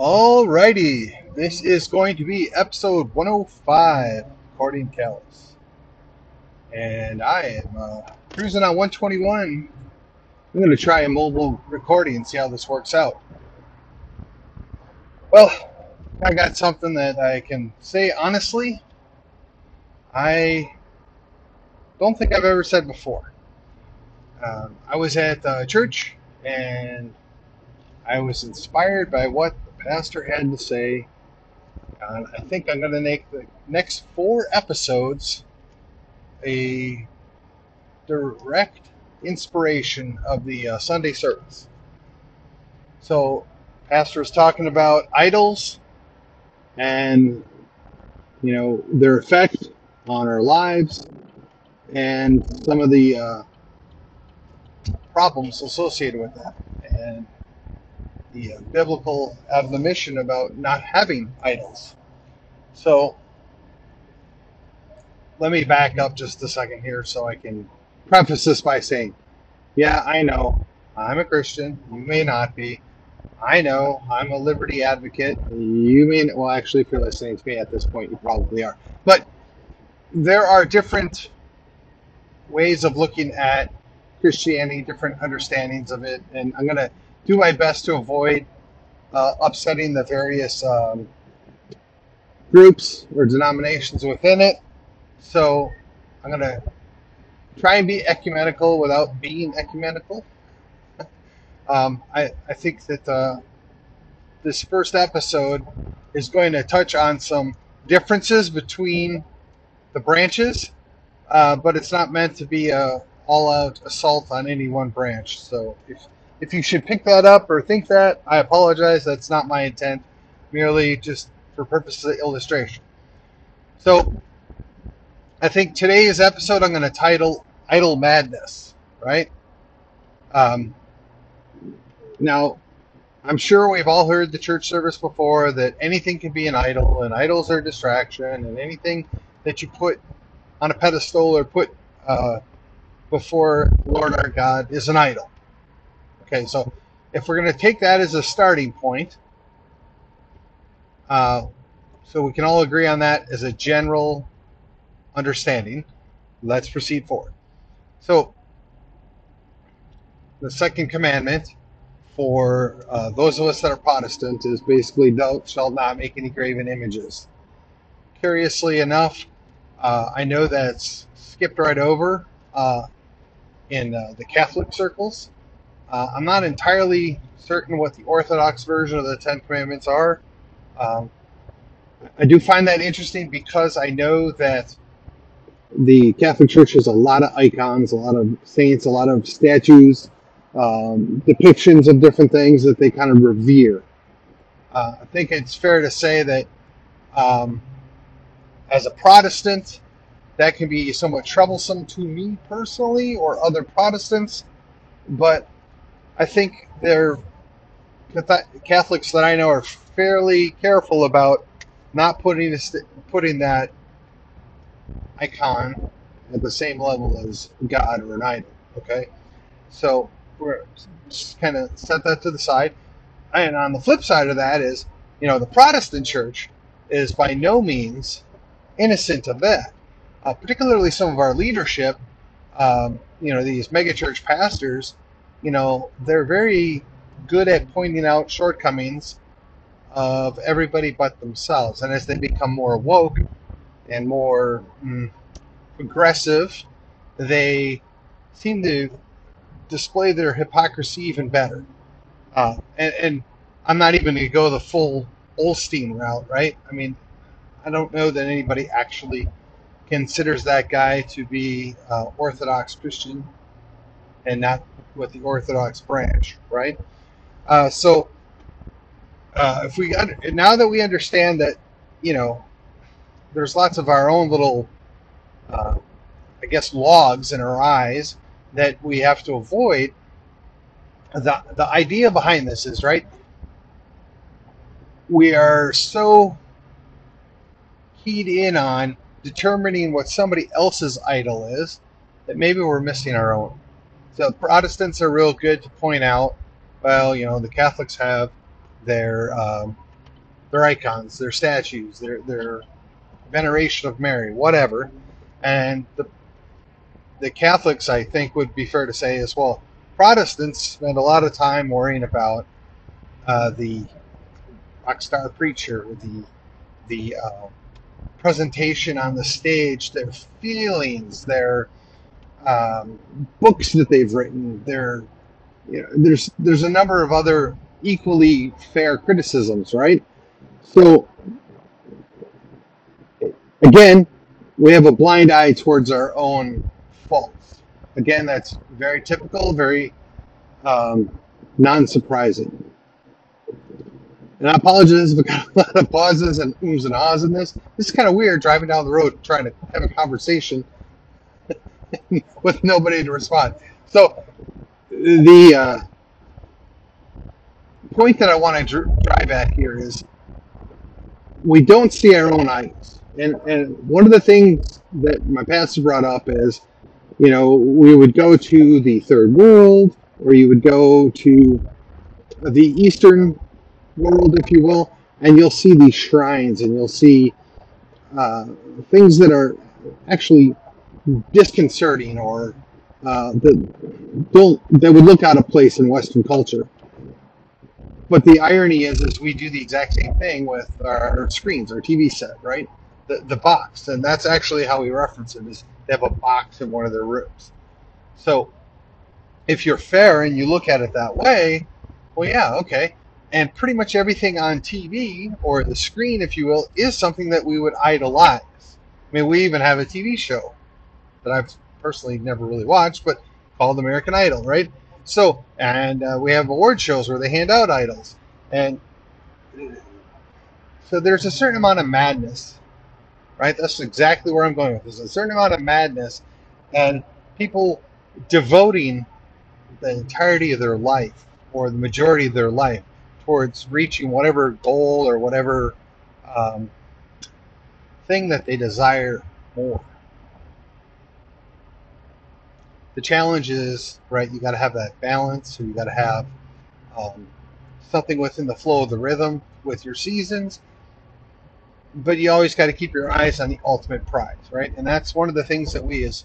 Alrighty, this is going to be episode 105, according Callus. And I am uh, cruising on 121. I'm going to try a mobile recording and see how this works out. Well, I got something that I can say honestly, I don't think I've ever said before. Um, I was at church and I was inspired by what pastor had to say. I think I'm going to make the next four episodes a direct inspiration of the uh, Sunday service. So, pastor is talking about idols and you know their effect on our lives and some of the uh, problems associated with that. And the biblical admonition about not having idols. So let me back up just a second here so I can preface this by saying, yeah, I know I'm a Christian. You may not be. I know I'm a liberty advocate. You mean, well, actually, if you're listening to me at this point, you probably are. But there are different ways of looking at Christianity, different understandings of it, and I'm going to do my best to avoid uh, upsetting the various um, groups or denominations within it. So I'm going to try and be ecumenical without being ecumenical. Um, I, I think that uh, this first episode is going to touch on some differences between the branches, uh, but it's not meant to be a all-out assault on any one branch. So if if you should pick that up or think that, I apologize. That's not my intent. Merely just for purposes of illustration. So, I think today's episode I'm going to title Idol Madness, right? Um, now, I'm sure we've all heard the church service before that anything can be an idol, and idols are distraction, and anything that you put on a pedestal or put uh, before Lord our God is an idol. Okay, so if we're going to take that as a starting point, uh, so we can all agree on that as a general understanding, let's proceed forward. So, the second commandment for uh, those of us that are Protestant is basically thou shalt not make any graven images. Curiously enough, uh, I know that's skipped right over uh, in uh, the Catholic circles. Uh, I'm not entirely certain what the Orthodox version of the Ten Commandments are. Um, I do find that interesting because I know that the Catholic Church has a lot of icons, a lot of saints, a lot of statues, um, depictions of different things that they kind of revere. Uh, I think it's fair to say that um, as a Protestant, that can be somewhat troublesome to me personally or other Protestants, but I think they're Catholics that I know are fairly careful about not putting this, putting that icon at the same level as God or an idol. Okay, so we're just kind of set that to the side. And on the flip side of that is, you know, the Protestant Church is by no means innocent of that. Uh, particularly some of our leadership, um, you know, these megachurch pastors you know, they're very good at pointing out shortcomings of everybody but themselves. And as they become more woke and more mm, progressive, they seem to display their hypocrisy even better. Uh, and, and, I'm not even going to go the full Osteen route, right? I mean, I don't know that anybody actually considers that guy to be uh, Orthodox Christian and not with the Orthodox branch, right? Uh, so uh, if we now that we understand that, you know, there's lots of our own little, uh, I guess, logs in our eyes that we have to avoid. The the idea behind this is right. We are so keyed in on determining what somebody else's idol is that maybe we're missing our own. So Protestants are real good to point out, well, you know, the Catholics have their um, their icons, their statues, their their veneration of Mary, whatever. And the the Catholics, I think, would be fair to say as well. Protestants spend a lot of time worrying about uh, the rock star preacher, the the uh, presentation on the stage, their feelings, their um, books that they've written. You know, there's there's a number of other equally fair criticisms, right? So again, we have a blind eye towards our own faults. Again, that's very typical, very um, non-surprising. And I apologize if I got a lot of pauses and ums and ahs in this. This is kind of weird driving down the road trying to have a conversation with nobody to respond. So the uh, point that I want to dr- drive at here is we don't see our own idols. And, and one of the things that my pastor brought up is, you know, we would go to the third world, or you would go to the Eastern world, if you will, and you'll see these shrines and you'll see uh, things that are actually disconcerting or uh, that don't that would look out of place in Western culture. But the irony is, is we do the exact same thing with our screens, our TV set, right? The, the box, and that's actually how we reference it. Is they have a box in one of their rooms. So if you're fair and you look at it that way, well, yeah, okay. And pretty much everything on TV or the screen, if you will, is something that we would idolize. I mean, we even have a TV show that I've personally never really watched, but called American Idol, right? So, and uh, we have award shows where they hand out idols, and so there's a certain amount of madness, right? That's exactly where I'm going with. There's a certain amount of madness, and people devoting the entirety of their life or the majority of their life towards reaching whatever goal or whatever um, thing that they desire more the challenge is right. You got to have that balance, so you got to have um, something within the flow of the rhythm with your seasons. But you always got to keep your eyes on the ultimate prize, right? And that's one of the things that we as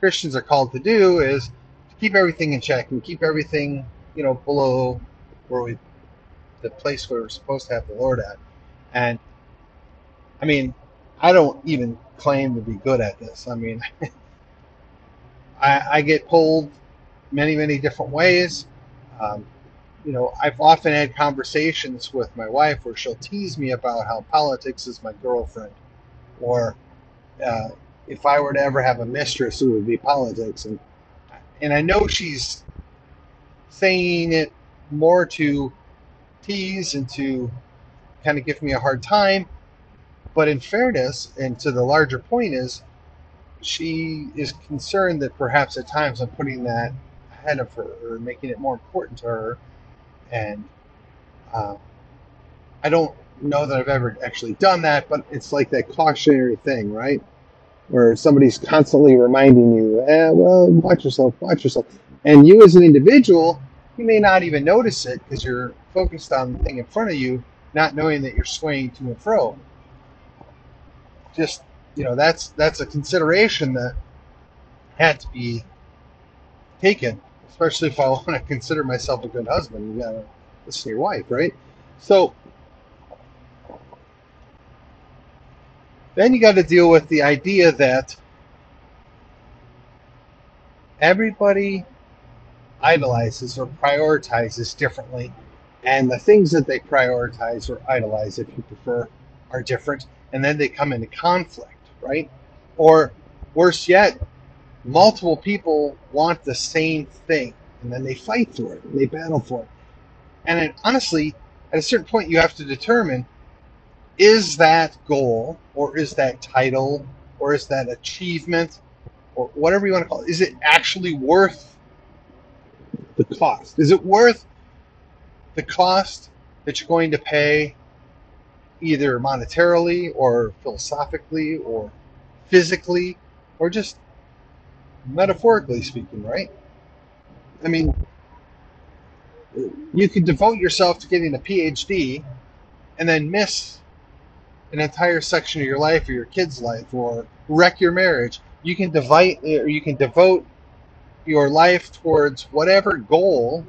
Christians are called to do is to keep everything in check and keep everything, you know, below where we, the place where we're supposed to have the Lord at. And I mean, I don't even claim to be good at this. I mean, I, I get pulled many, many different ways. Um, you know, I've often had conversations with my wife where she'll tease me about how politics is my girlfriend, or uh, if I were to ever have a mistress, it would be politics, and and I know she's saying it more to tease and to kind of give me a hard time, but in fairness, and to the larger point is, she is concerned that perhaps at times I'm putting that ahead of her or making it more important to her. And uh, I don't know that I've ever actually done that, but it's like that cautionary thing, right? Where somebody's constantly reminding you, eh, well, watch yourself, watch yourself. And you as an individual, you may not even notice it because you're focused on the thing in front of you, not knowing that you're swaying to and fro. Just you know that's that's a consideration that had to be taken, especially if I want to consider myself a good husband. You gotta listen to your wife, right? So then you got to deal with the idea that everybody idolizes or prioritizes differently, and the things that they prioritize or idolize, if you prefer, are different, and then they come into conflict right? Or worse yet, multiple people want the same thing and then they fight for it and they battle for it. And honestly, at a certain point, you have to determine is that goal or is that title or is that achievement or whatever you want to call it, is it actually worth the cost? Is it worth the cost that you're going to pay either monetarily or philosophically or physically or just metaphorically speaking, right? I mean, you could devote yourself to getting a PhD and then miss an entire section of your life or your kid's life or wreck your marriage. You can or you can devote your life towards whatever goal,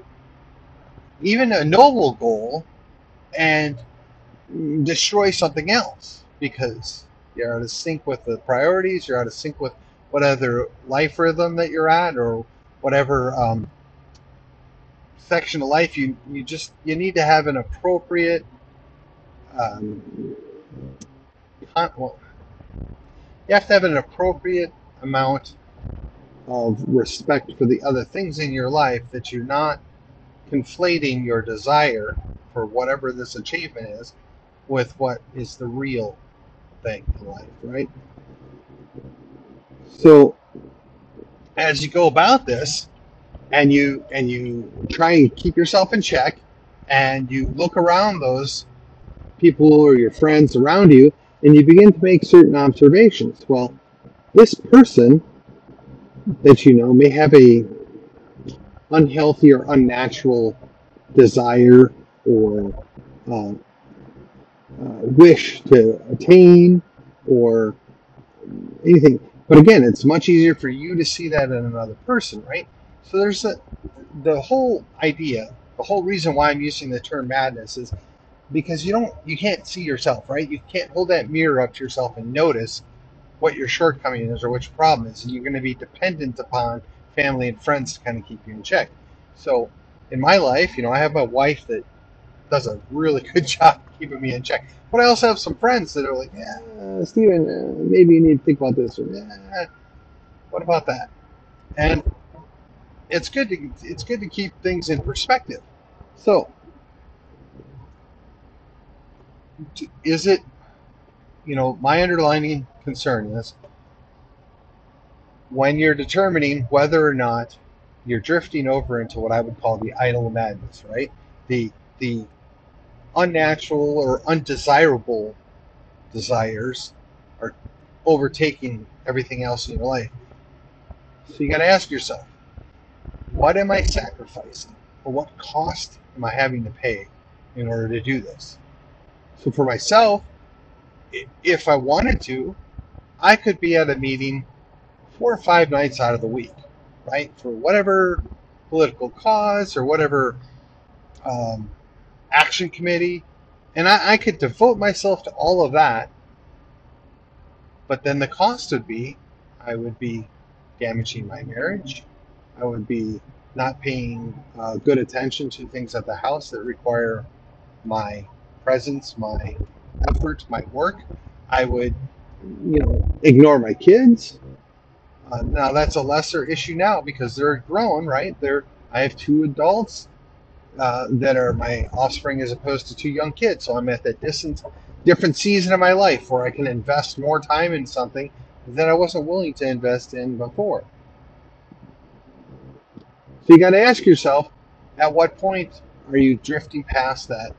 even a noble goal, and destroy something else because you're out of sync with the priorities, you're out of sync with what other life rhythm that you're at, or whatever um, section of life you you just you need to have an appropriate um, well, you have to have an appropriate amount of respect for the other things in your life that you're not conflating your desire for whatever this achievement is with what is the real thing in life, right? So as you go about this and you and you try and keep yourself in check and you look around those people or your friends around you and you begin to make certain observations. Well, this person that you know may have a unhealthy or unnatural desire or uh, Uh, wish to attain or anything. But again, it's much easier for you to see that in another person, right? So there's a, the whole idea, the whole reason why I'm using the term madness is because you don't, you can't see yourself, right? You can't hold that mirror up to yourself and notice what your shortcoming is or which problem is, and you're going to be dependent upon family and friends to kind of keep you in check. So in my life, you know, I have my wife that does a really good job keeping me in check. But I also have some friends that are like, yeah, Steven, uh, maybe you need to think about this, or yeah, what about that? And it's good to it's good to keep things in perspective. So, is it, you know, my underlining concern is when you're determining whether or not you're drifting over into what I would call the idol madness, right? The the unnatural or undesirable desires are overtaking everything else in your life. So you got to ask yourself, what am I sacrificing? Or what cost am I having to pay in order to do this? So for myself, if I wanted to, I could be at a meeting four or five nights out of the week, right? For whatever political cause or whatever um, action committee, and I, I could devote myself to all of that. But then the cost would be I would be damaging my marriage. I would be not paying uh, good attention to things at the house that require my presence, my effort, my work. I would, you know, ignore my kids. Uh, now that's a lesser issue now because they're grown, right? They're I have two adults uh, that are my offspring as opposed to two young kids. So I'm at that distant, different season of my life where I can invest more time in something that I wasn't willing to invest in before. So you got to ask yourself, at what point are you drifting past that,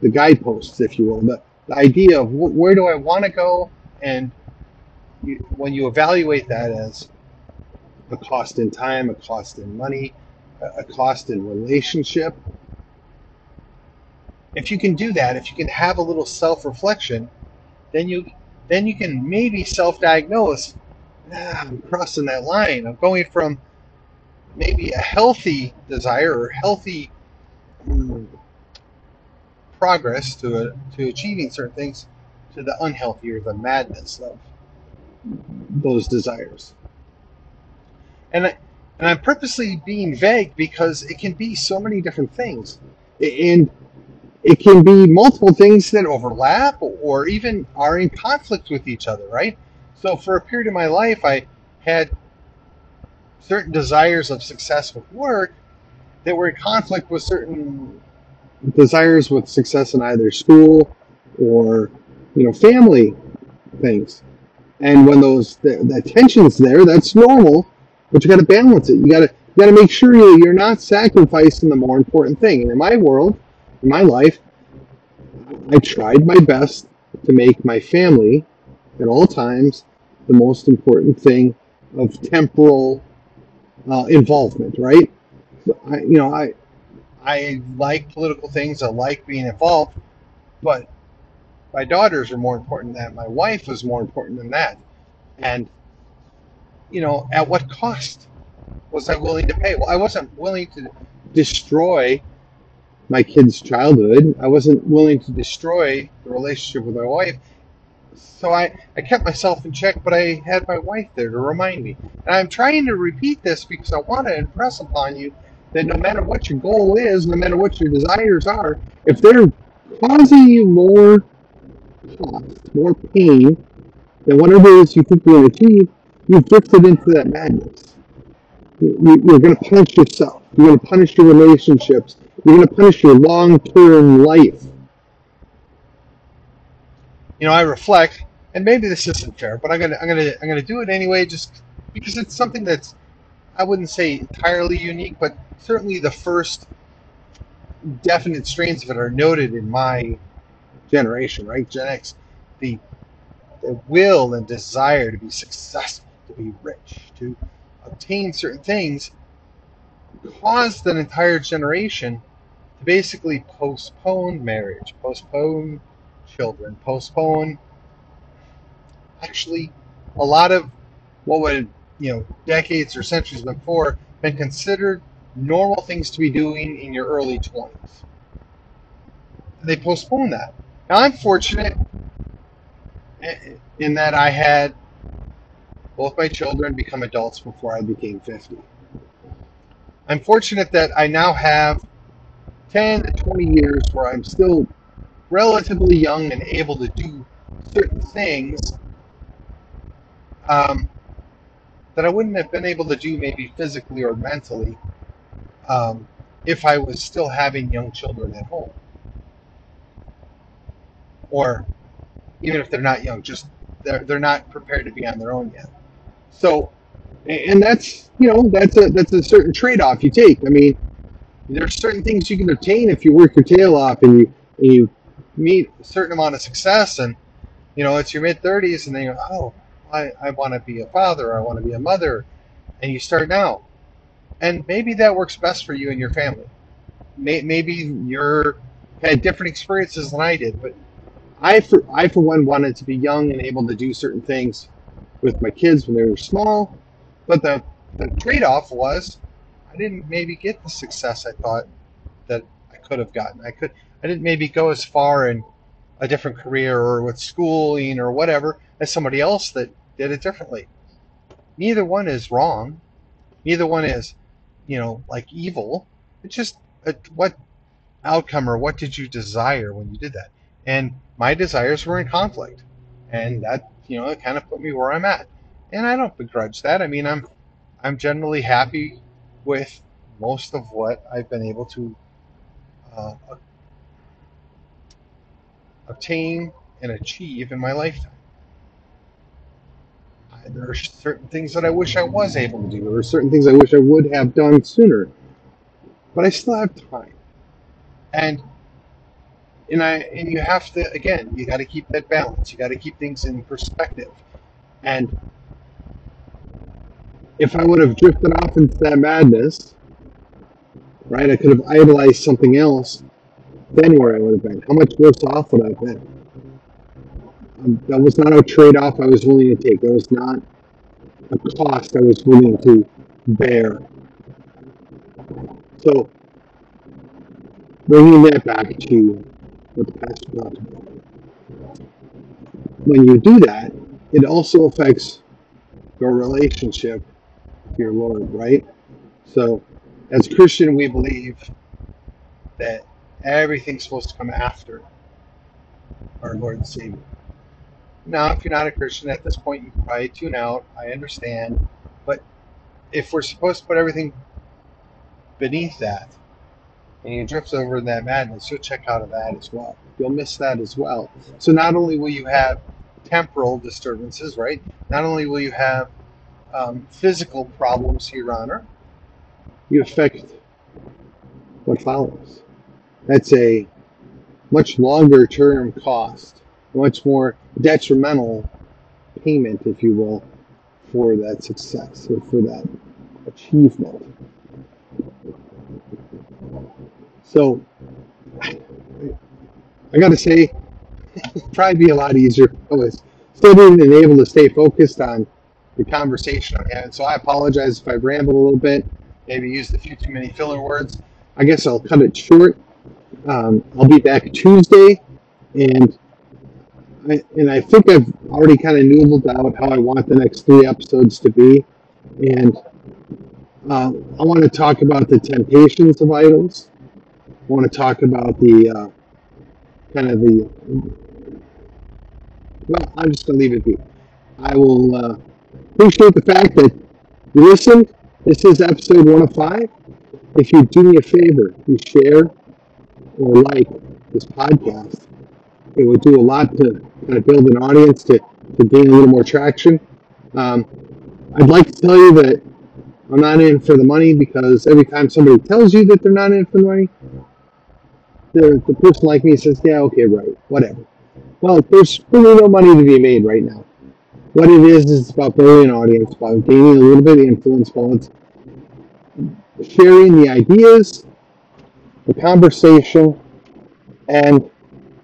the guideposts, if you will, the, the idea of wh- where do I want to go, and you, when you evaluate that as a cost in time, a cost in money, a cost in relationship. If you can do that, if you can have a little self-reflection, then you then you can maybe self-diagnose. Ah, I'm crossing that line. I'm going from maybe a healthy desire or healthy mm, progress to a, to achieving certain things to the unhealthy or the madness of those desires. And and I'm purposely being vague because it can be so many different things. And it can be multiple things that overlap or even are in conflict with each other, right? So for a period of my life, I had certain desires of success with work that were in conflict with certain desires with success in either school or you know family things and when those the, the tension's there that's normal but you got to balance it. You got to you got to make sure you, you're not sacrificing the more important thing. And in my world, in my life, I tried my best to make my family at all times the most important thing of temporal uh, involvement. Right? I, you know, I I like political things. I like being involved, But my daughters are more important than that. My wife was more important than that. And, you know, at what cost was I willing to pay? Well, I wasn't willing to destroy my kid's childhood. I wasn't willing to destroy the relationship with my wife. So I, I kept myself in check, but I had my wife there to remind me. And I'm trying to repeat this because I want to impress upon you that no matter what your goal is, no matter what your desires are, if they're causing you more cost, more pain than whatever it is you think you're going achieve, you've drifted into that madness. You- You're going to punish yourself. You're going to punish your relationships. You're going to punish your long-term life. You know, I reflect, and maybe this isn't fair, but I'm gonna, I'm gonna, I'm gonna do it anyway, just because it's something that's, I wouldn't say entirely unique, but certainly the first definite strains of it are noted in my generation, right? Gen X, the the will and desire to be successful, to be rich, to obtain certain things caused an entire generation to basically postpone marriage, postpone children, postpone actually a lot of what would, you know, decades or centuries before been considered normal things to be doing in your early 20s. They postponed that. Now, I'm fortunate in that I had both my children become adults before I became 50. I'm fortunate that I now have 10 to 20 years where I'm still relatively young and able to do certain things um, that I wouldn't have been able to do maybe physically or mentally um, if I was still having young children at home. Or even if they're not young, just they're, they're not prepared to be on their own yet. So, and that's you know that's a that's a certain trade-off you take. I mean, there's certain things you can obtain if you work your tail off and you and you meet a certain amount of success, and you know it's your mid 30s, and then you're oh I, I want to be a father, I want to be a mother, and you start now, and maybe that works best for you and your family. Maybe you're had different experiences than I did, but I for I for one wanted to be young and able to do certain things with my kids when they were small. But the, the trade off was I didn't maybe get the success I thought that I could have gotten. I could I didn't maybe go as far in a different career or with schooling or whatever as somebody else that did it differently. Neither one is wrong. Neither one is, you know, like evil. It's just what outcome or what did you desire when you did that? And my desires were in conflict. And that you know, it kind of put me where I'm at. And I don't begrudge that. I mean, I'm I'm generally happy with most of what I've been able to uh, obtain and achieve in my lifetime. There are certain things that I wish I was able to do. There are certain things I wish I would have done sooner. But I still have time. And and I and you have to again, you got to keep that balance. You got to keep things in perspective. And if I would have drifted off into that madness, right, I could have idolized something else. Then where I would have been? How much worse off would I have been? Um, that was not a trade-off I was willing to take. That was not a cost I was willing to bear. So bringing that back to what the pastor talked. When you do that, it also affects your relationship with your Lord, right? So, as Christian, we believe that everything's supposed to come after our Lord and Savior. Now, if you're not a Christian at this point, you probably tune out. I understand. But if we're supposed to put everything beneath that, and you drift over in that madness, you'll check out of that as well. You'll miss that as well. So not only will you have temporal disturbances, right? Not only will you have um, physical problems, Your Honor, you affect what follows. That's a much longer term cost, much more detrimental payment, if you will, for that success or for that achievement. So I got to say, probably be a lot easier I was studying and able to stay focused on the conversation I'm having. So I apologize if I rambled a little bit, maybe used a few too many filler words. I guess I'll cut it short. Um, I'll be back Tuesday, and I, and I think I've already kind of noodled out how I want the next three episodes to be, and uh, I want to talk about the temptations of idols. I want to talk about the uh, kind of the. Well, I'm just going to leave it be. I will uh, appreciate the fact that you listened. This is episode 105. If you do me a favor, you share or like this podcast, it would do a lot to kind of build an audience to, to gain a little more traction. Um, I'd like to tell you that I'm not in for the money because every time somebody tells you that they're not in for the money, the, the person like me says, yeah, okay, right, whatever. Well, there's really no money to be made right now. What it is is about building an audience, about gaining a little bit of influence, about sharing the ideas, the conversation, and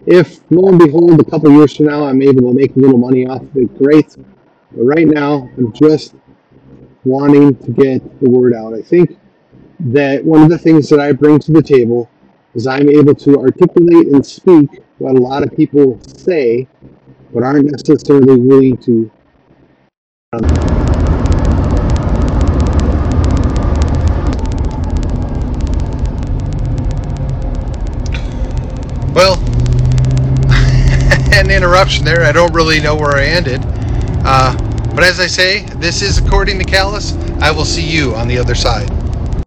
if lo and behold, a couple years from now, I'm able to make a little money off of it, great. But right now, I'm just wanting to get the word out. I think that one of the things that I bring to the table is I'm able to articulate and speak what a lot of people say, but aren't necessarily willing to. Well, an interruption there. I don't really know where I ended. Uh, but as I say, this is According to Callus. I will see you on the other side.